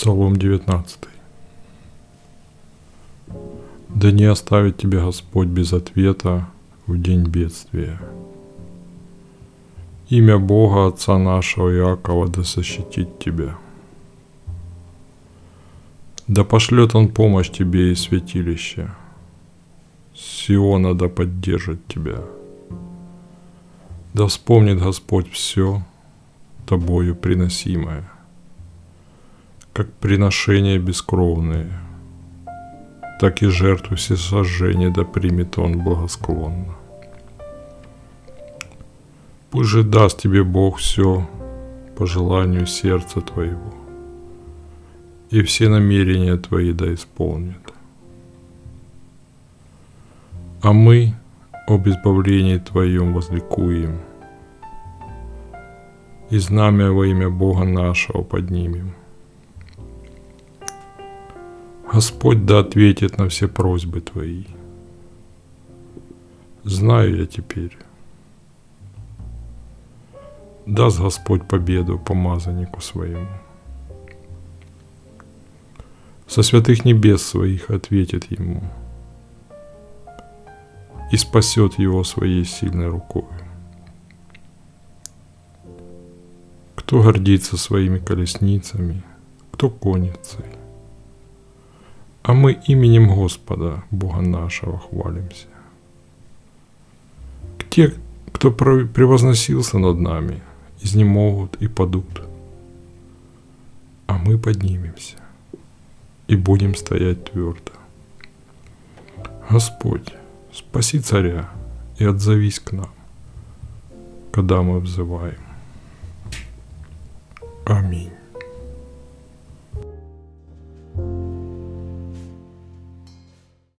Псалом 19. Да не оставит тебя Господь без ответа в день бедствия. Имя Бога Отца нашего Иакова да защитит тебя. Да пошлет Он помощь тебе из святилища. Сиона да поддержит тебя. Да вспомнит Господь все тобою приносимое – как приношения бескровные, так и жертву всесожжения да примет он благосклонно. Пусть же даст тебе Бог все по желанию сердца твоего, и все намерения твои да исполнит. А мы об избавлении Твоем возликуем, и знамя во имя Бога нашего поднимем – Господь да ответит на все просьбы твои. Знаю я теперь. Даст Господь победу помазаннику своему. Со святых небес своих ответит ему и спасет его своей сильной рукой. Кто гордится своими колесницами, кто конницей, а мы именем Господа, Бога нашего, хвалимся. Те, кто превозносился над нами, изнемогут и падут, а мы поднимемся и будем стоять твердо. Господь, спаси царя и отзовись к нам, когда мы взываем. Аминь.